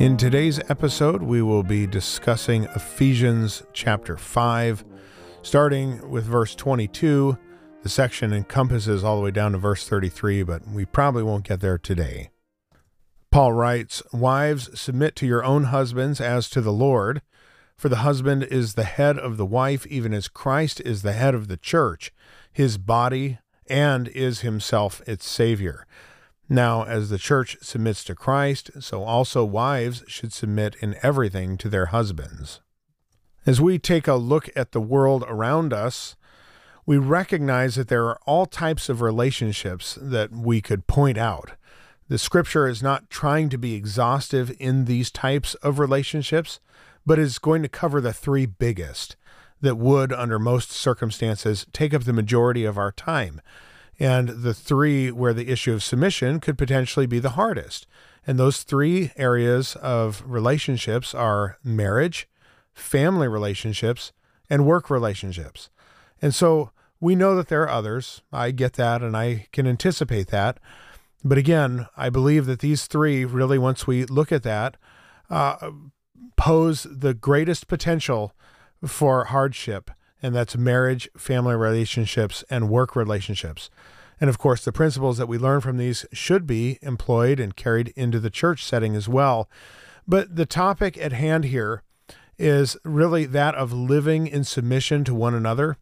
In today's episode, we will be discussing Ephesians chapter 5, starting with verse 22. The section encompasses all the way down to verse 33, but we probably won't get there today. Paul writes, Wives, submit to your own husbands as to the Lord, for the husband is the head of the wife, even as Christ is the head of the church, his body, and is himself its Savior. Now, as the church submits to Christ, so also wives should submit in everything to their husbands. As we take a look at the world around us, we recognize that there are all types of relationships that we could point out. The scripture is not trying to be exhaustive in these types of relationships, but is going to cover the three biggest that would, under most circumstances, take up the majority of our time. And the three where the issue of submission could potentially be the hardest. And those three areas of relationships are marriage, family relationships, and work relationships. And so we know that there are others. I get that and I can anticipate that. But again, I believe that these three really, once we look at that, uh, pose the greatest potential for hardship, and that's marriage, family relationships, and work relationships. And of course, the principles that we learn from these should be employed and carried into the church setting as well. But the topic at hand here is really that of living in submission to one another.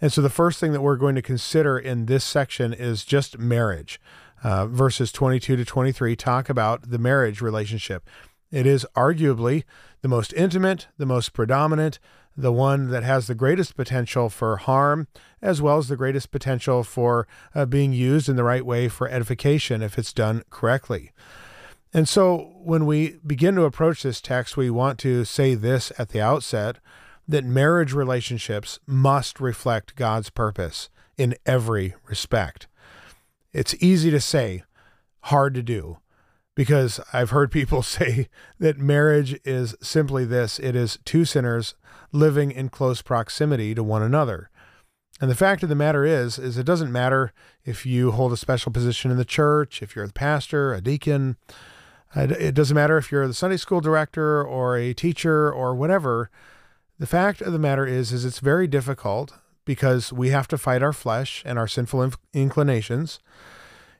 And so the first thing that we're going to consider in this section is just marriage uh, verses 22 to 23 talk about the marriage relationship. It is arguably the most intimate, the most predominant, the one that has the greatest potential for harm, as well as the greatest potential for uh, being used in the right way for edification if it's done correctly. And so when we begin to approach this text, we want to say this at the outset that marriage relationships must reflect God's purpose in every respect. It's easy to say, hard to do, because I've heard people say that marriage is simply this it is two sinners living in close proximity to one another. And the fact of the matter is, is it doesn't matter if you hold a special position in the church, if you're the pastor, a deacon, it doesn't matter if you're the Sunday school director or a teacher or whatever. The fact of the matter is, is it's very difficult because we have to fight our flesh and our sinful inclinations.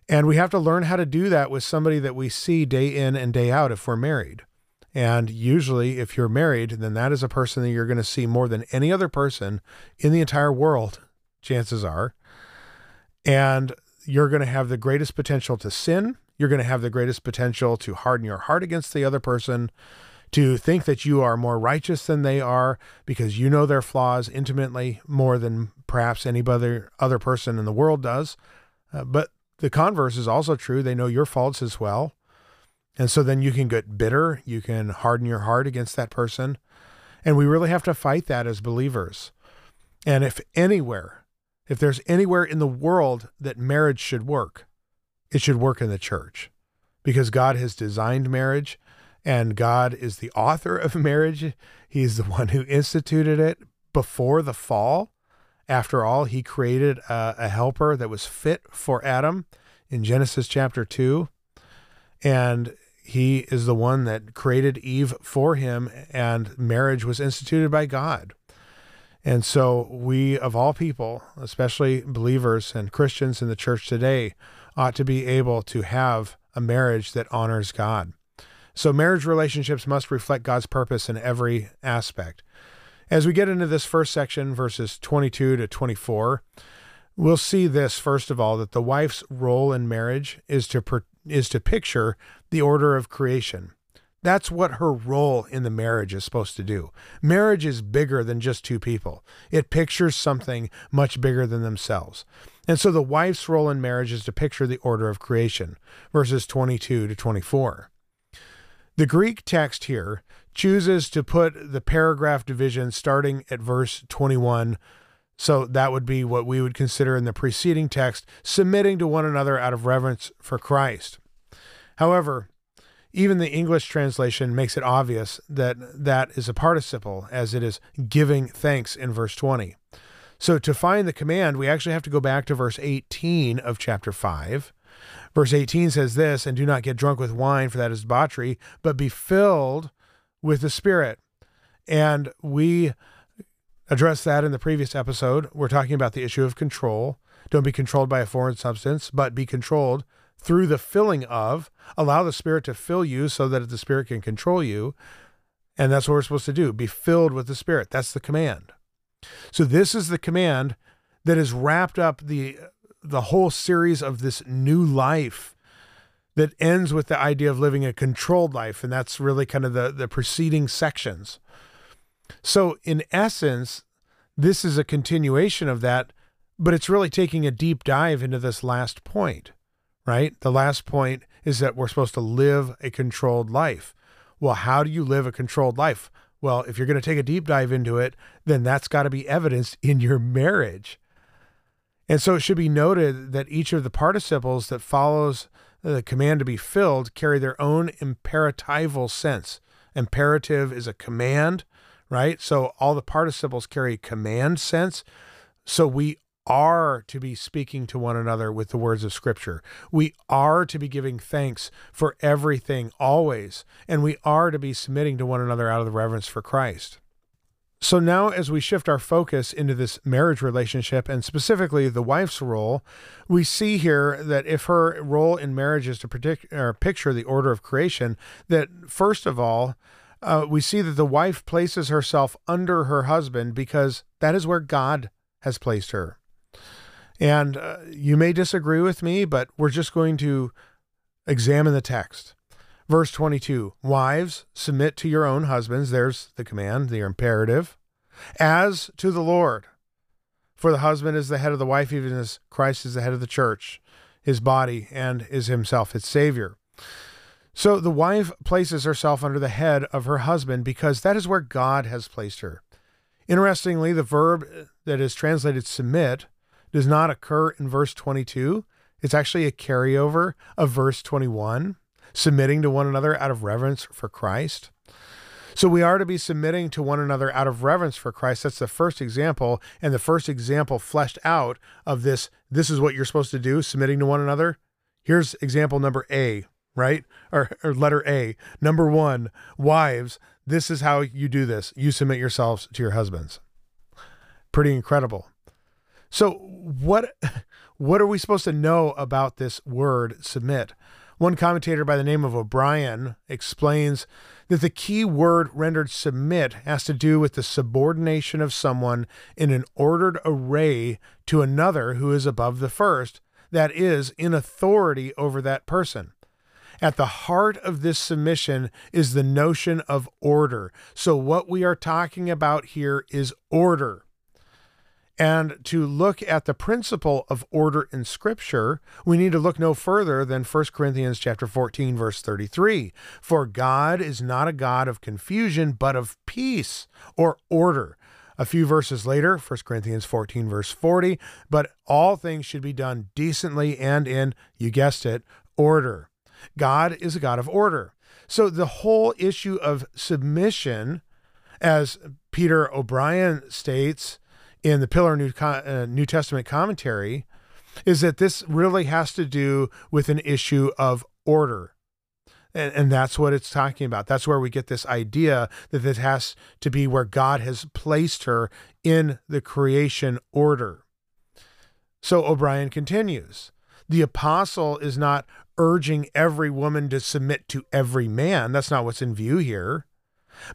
And we have to learn how to do that with somebody that we see day in and day out if we're married. And usually, if you're married, then that is a person that you're going to see more than any other person in the entire world, chances are. And you're going to have the greatest potential to sin. You're going to have the greatest potential to harden your heart against the other person to think that you are more righteous than they are because you know their flaws intimately more than perhaps any other other person in the world does. Uh, but the converse is also true. They know your faults as well. And so then you can get bitter, you can harden your heart against that person. And we really have to fight that as believers. And if anywhere, if there's anywhere in the world that marriage should work, it should work in the church because God has designed marriage and God is the author of marriage. He's the one who instituted it before the fall. After all, he created a, a helper that was fit for Adam in Genesis chapter 2. And he is the one that created Eve for him, and marriage was instituted by God. And so, we, of all people, especially believers and Christians in the church today, ought to be able to have a marriage that honors God. So, marriage relationships must reflect God's purpose in every aspect. As we get into this first section, verses 22 to 24, we'll see this first of all that the wife's role in marriage is to per, is to picture the order of creation. That's what her role in the marriage is supposed to do. Marriage is bigger than just two people. It pictures something much bigger than themselves. And so the wife's role in marriage is to picture the order of creation, verses 22 to 24. The Greek text here chooses to put the paragraph division starting at verse 21. So that would be what we would consider in the preceding text submitting to one another out of reverence for Christ. However, even the English translation makes it obvious that that is a participle, as it is giving thanks in verse 20. So to find the command, we actually have to go back to verse 18 of chapter 5. Verse 18 says this, and do not get drunk with wine, for that is debauchery, but be filled with the Spirit. And we addressed that in the previous episode. We're talking about the issue of control. Don't be controlled by a foreign substance, but be controlled through the filling of, allow the Spirit to fill you so that the Spirit can control you. And that's what we're supposed to do be filled with the Spirit. That's the command. So, this is the command that has wrapped up the, the whole series of this new life that ends with the idea of living a controlled life. And that's really kind of the, the preceding sections. So, in essence, this is a continuation of that, but it's really taking a deep dive into this last point right? The last point is that we're supposed to live a controlled life. Well, how do you live a controlled life? Well, if you're going to take a deep dive into it, then that's got to be evidenced in your marriage. And so it should be noted that each of the participles that follows the command to be filled carry their own imperatival sense. Imperative is a command, right? So all the participles carry command sense. So we are to be speaking to one another with the words of Scripture. We are to be giving thanks for everything always, and we are to be submitting to one another out of the reverence for Christ. So now, as we shift our focus into this marriage relationship and specifically the wife's role, we see here that if her role in marriage is to predict, or picture the order of creation, that first of all, uh, we see that the wife places herself under her husband because that is where God has placed her. And uh, you may disagree with me, but we're just going to examine the text. Verse 22 Wives, submit to your own husbands. There's the command, the imperative. As to the Lord. For the husband is the head of the wife, even as Christ is the head of the church, his body, and is himself its Savior. So the wife places herself under the head of her husband because that is where God has placed her. Interestingly, the verb that is translated submit does not occur in verse 22. It's actually a carryover of verse 21, submitting to one another out of reverence for Christ. So we are to be submitting to one another out of reverence for Christ. That's the first example, and the first example fleshed out of this. This is what you're supposed to do, submitting to one another. Here's example number A, right? Or, or letter A. Number one, wives, this is how you do this. You submit yourselves to your husbands. Pretty incredible. So what what are we supposed to know about this word submit? One commentator by the name of O'Brien explains that the key word rendered submit has to do with the subordination of someone in an ordered array to another who is above the first, that is, in authority over that person. At the heart of this submission is the notion of order. So, what we are talking about here is order. And to look at the principle of order in scripture, we need to look no further than 1 Corinthians chapter 14 verse 33. For God is not a God of confusion, but of peace or order. A few verses later, 1 Corinthians 14 verse 40, but all things should be done decently and in, you guessed it, order. God is a God of order. So the whole issue of submission, as Peter O'Brien states, in the Pillar New, uh, New Testament commentary is that this really has to do with an issue of order. And, and that's what it's talking about. That's where we get this idea that this has to be where God has placed her in the creation order. So O'Brien continues the apostle is not urging every woman to submit to every man. That's not what's in view here.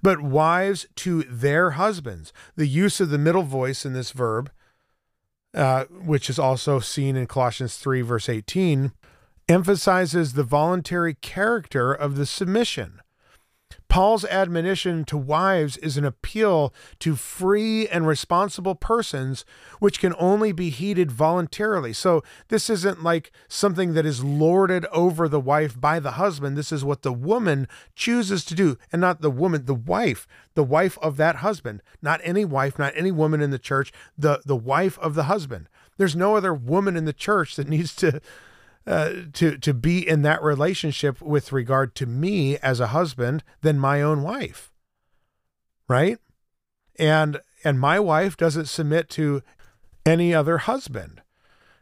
But wives to their husbands. The use of the middle voice in this verb, uh, which is also seen in Colossians 3, verse 18, emphasizes the voluntary character of the submission. Paul's admonition to wives is an appeal to free and responsible persons, which can only be heeded voluntarily. So, this isn't like something that is lorded over the wife by the husband. This is what the woman chooses to do, and not the woman, the wife, the wife of that husband, not any wife, not any woman in the church, the, the wife of the husband. There's no other woman in the church that needs to uh, to to be in that relationship with regard to me as a husband than my own wife right? And and my wife doesn't submit to any other husband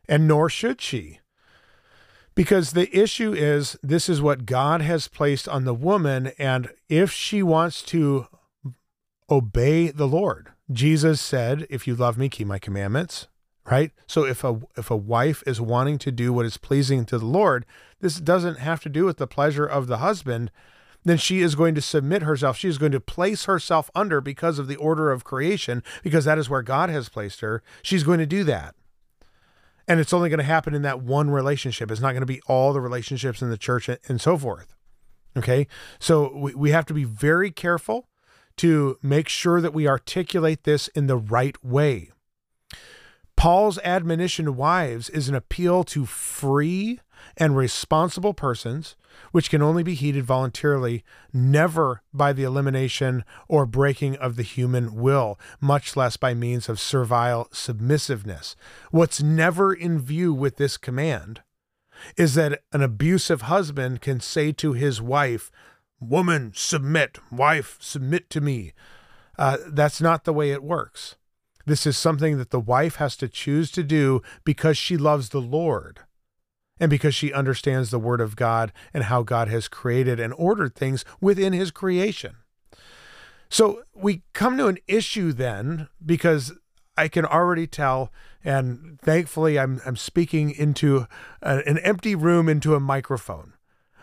and nor should she. Because the issue is this is what God has placed on the woman and if she wants to obey the Lord Jesus said if you love me keep my commandments right? So if a if a wife is wanting to do what is pleasing to the Lord, this doesn't have to do with the pleasure of the husband, then she is going to submit herself. She is going to place herself under because of the order of creation, because that is where God has placed her. She's going to do that. And it's only going to happen in that one relationship. It's not going to be all the relationships in the church and so forth. Okay. So we, we have to be very careful to make sure that we articulate this in the right way. Paul's admonition to wives is an appeal to free and responsible persons, which can only be heeded voluntarily, never by the elimination or breaking of the human will, much less by means of servile submissiveness. What's never in view with this command is that an abusive husband can say to his wife, Woman, submit, wife, submit to me. Uh, that's not the way it works. This is something that the wife has to choose to do because she loves the Lord and because she understands the Word of God and how God has created and ordered things within His creation. So we come to an issue then because I can already tell, and thankfully I'm, I'm speaking into a, an empty room into a microphone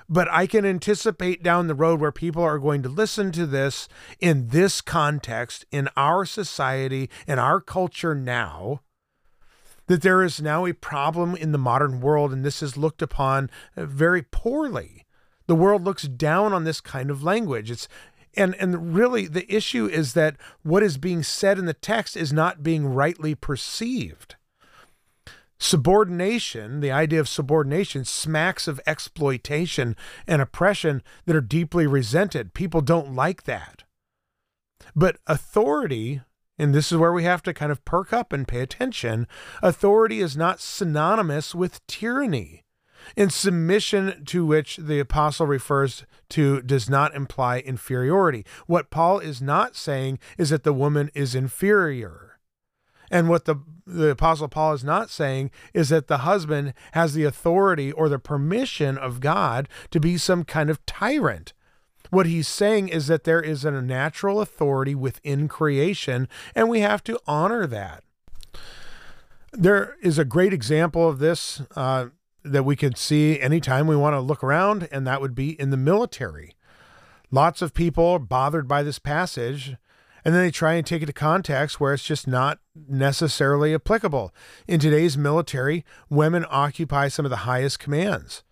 but I can anticipate down the road where people are going to listen to this in this context, in our society, in our culture now, that there is now a problem in the modern world, and this is looked upon uh, very poorly. The world looks down on this kind of language. It's and and really the issue is that what is being said in the text is not being rightly perceived. Subordination, the idea of subordination, smacks of exploitation and oppression that are deeply resented. People don't like that. But authority, and this is where we have to kind of perk up and pay attention, authority is not synonymous with tyranny. And submission to which the apostle refers to does not imply inferiority. What Paul is not saying is that the woman is inferior. And what the, the Apostle Paul is not saying is that the husband has the authority or the permission of God to be some kind of tyrant. What he's saying is that there is a natural authority within creation, and we have to honor that. There is a great example of this uh, that we can see anytime we want to look around, and that would be in the military. Lots of people are bothered by this passage and then they try and take it to context where it's just not necessarily applicable. In today's military, women occupy some of the highest commands,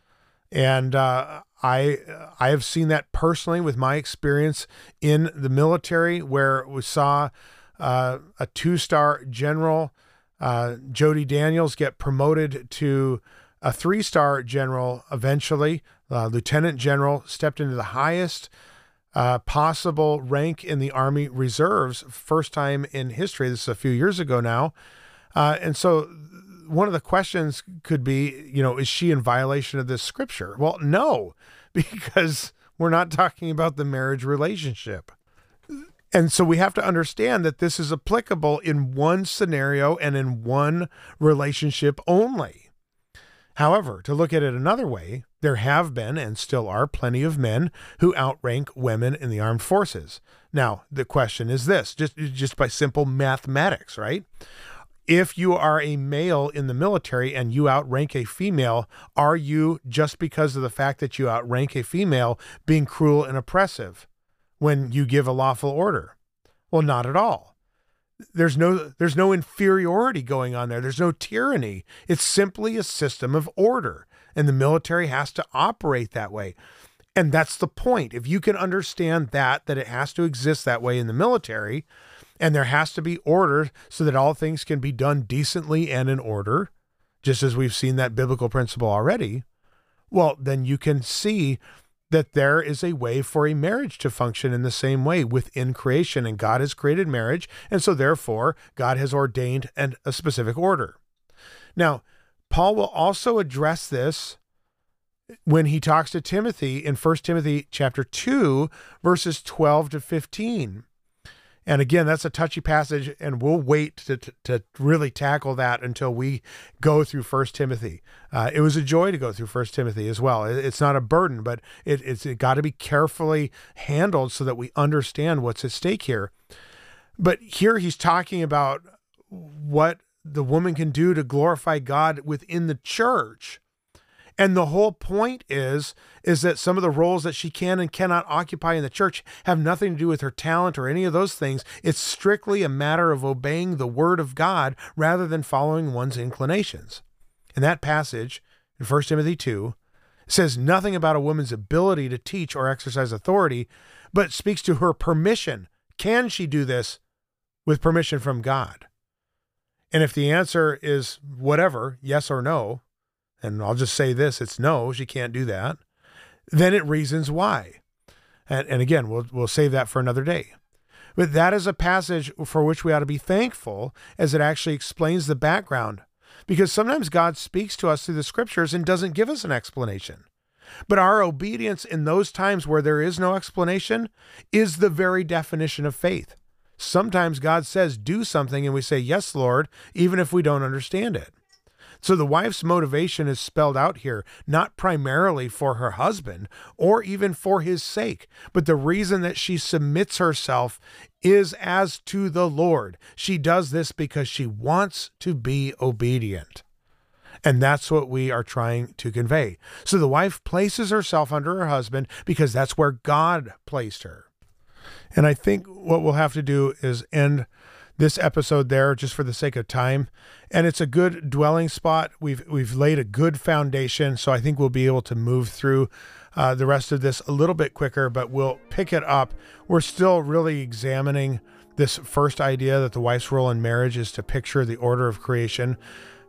and uh, I I have seen that personally with my experience in the military, where we saw uh, a two star general, uh, Jody Daniels, get promoted to a three star general eventually. Uh, Lieutenant general stepped into the highest uh, possible rank in the Army Reserves, first time in history. This is a few years ago now. Uh, and so one of the questions could be, you know, is she in violation of this scripture? Well, no, because we're not talking about the marriage relationship. And so we have to understand that this is applicable in one scenario and in one relationship only. However, to look at it another way, there have been and still are plenty of men who outrank women in the armed forces. Now, the question is this, just just by simple mathematics, right? If you are a male in the military and you outrank a female, are you just because of the fact that you outrank a female being cruel and oppressive when you give a lawful order? Well, not at all there's no there's no inferiority going on there there's no tyranny it's simply a system of order and the military has to operate that way And that's the point. If you can understand that, that it has to exist that way in the military, and there has to be order so that all things can be done decently and in order, just as we've seen that biblical principle already, well, then you can see that there is a way for a marriage to function in the same way within creation. And God has created marriage. And so, therefore, God has ordained an, a specific order. Now, Paul will also address this when he talks to Timothy in 1 Timothy chapter 2 verses 12 to 15. And again, that's a touchy passage, and we'll wait to, to, to really tackle that until we go through First Timothy. Uh, it was a joy to go through First Timothy as well. It, it's not a burden, but it, it's it got to be carefully handled so that we understand what's at stake here. But here he's talking about what the woman can do to glorify God within the church. And the whole point is is that some of the roles that she can and cannot occupy in the church have nothing to do with her talent or any of those things. It's strictly a matter of obeying the word of God rather than following one's inclinations. And that passage in 1 Timothy 2 says nothing about a woman's ability to teach or exercise authority, but speaks to her permission. Can she do this with permission from God? And if the answer is whatever, yes or no, and I'll just say this it's no, she can't do that, then it reasons why. And, and again, we'll, we'll save that for another day. But that is a passage for which we ought to be thankful as it actually explains the background. Because sometimes God speaks to us through the scriptures and doesn't give us an explanation. But our obedience in those times where there is no explanation is the very definition of faith. Sometimes God says, do something, and we say, Yes, Lord, even if we don't understand it. So the wife's motivation is spelled out here, not primarily for her husband or even for his sake, but the reason that she submits herself is as to the Lord. She does this because she wants to be obedient. And that's what we are trying to convey. So the wife places herself under her husband because that's where God placed her. And I think what we'll have to do is end this episode there just for the sake of time. And it's a good dwelling spot. We've we've laid a good foundation, so I think we'll be able to move through uh, the rest of this a little bit quicker, but we'll pick it up. We're still really examining this first idea that the wife's role in marriage is to picture the order of creation.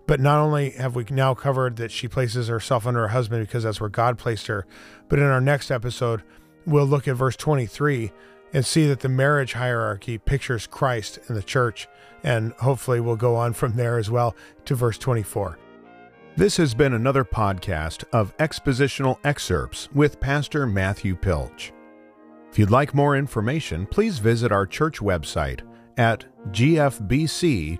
But not only have we now covered that she places herself under her husband because that's where God placed her, but in our next episode, we'll look at verse 23 and see that the marriage hierarchy pictures Christ and the church. And hopefully, we'll go on from there as well to verse 24. This has been another podcast of expositional excerpts with Pastor Matthew Pilch. If you'd like more information, please visit our church website at gfbc.net.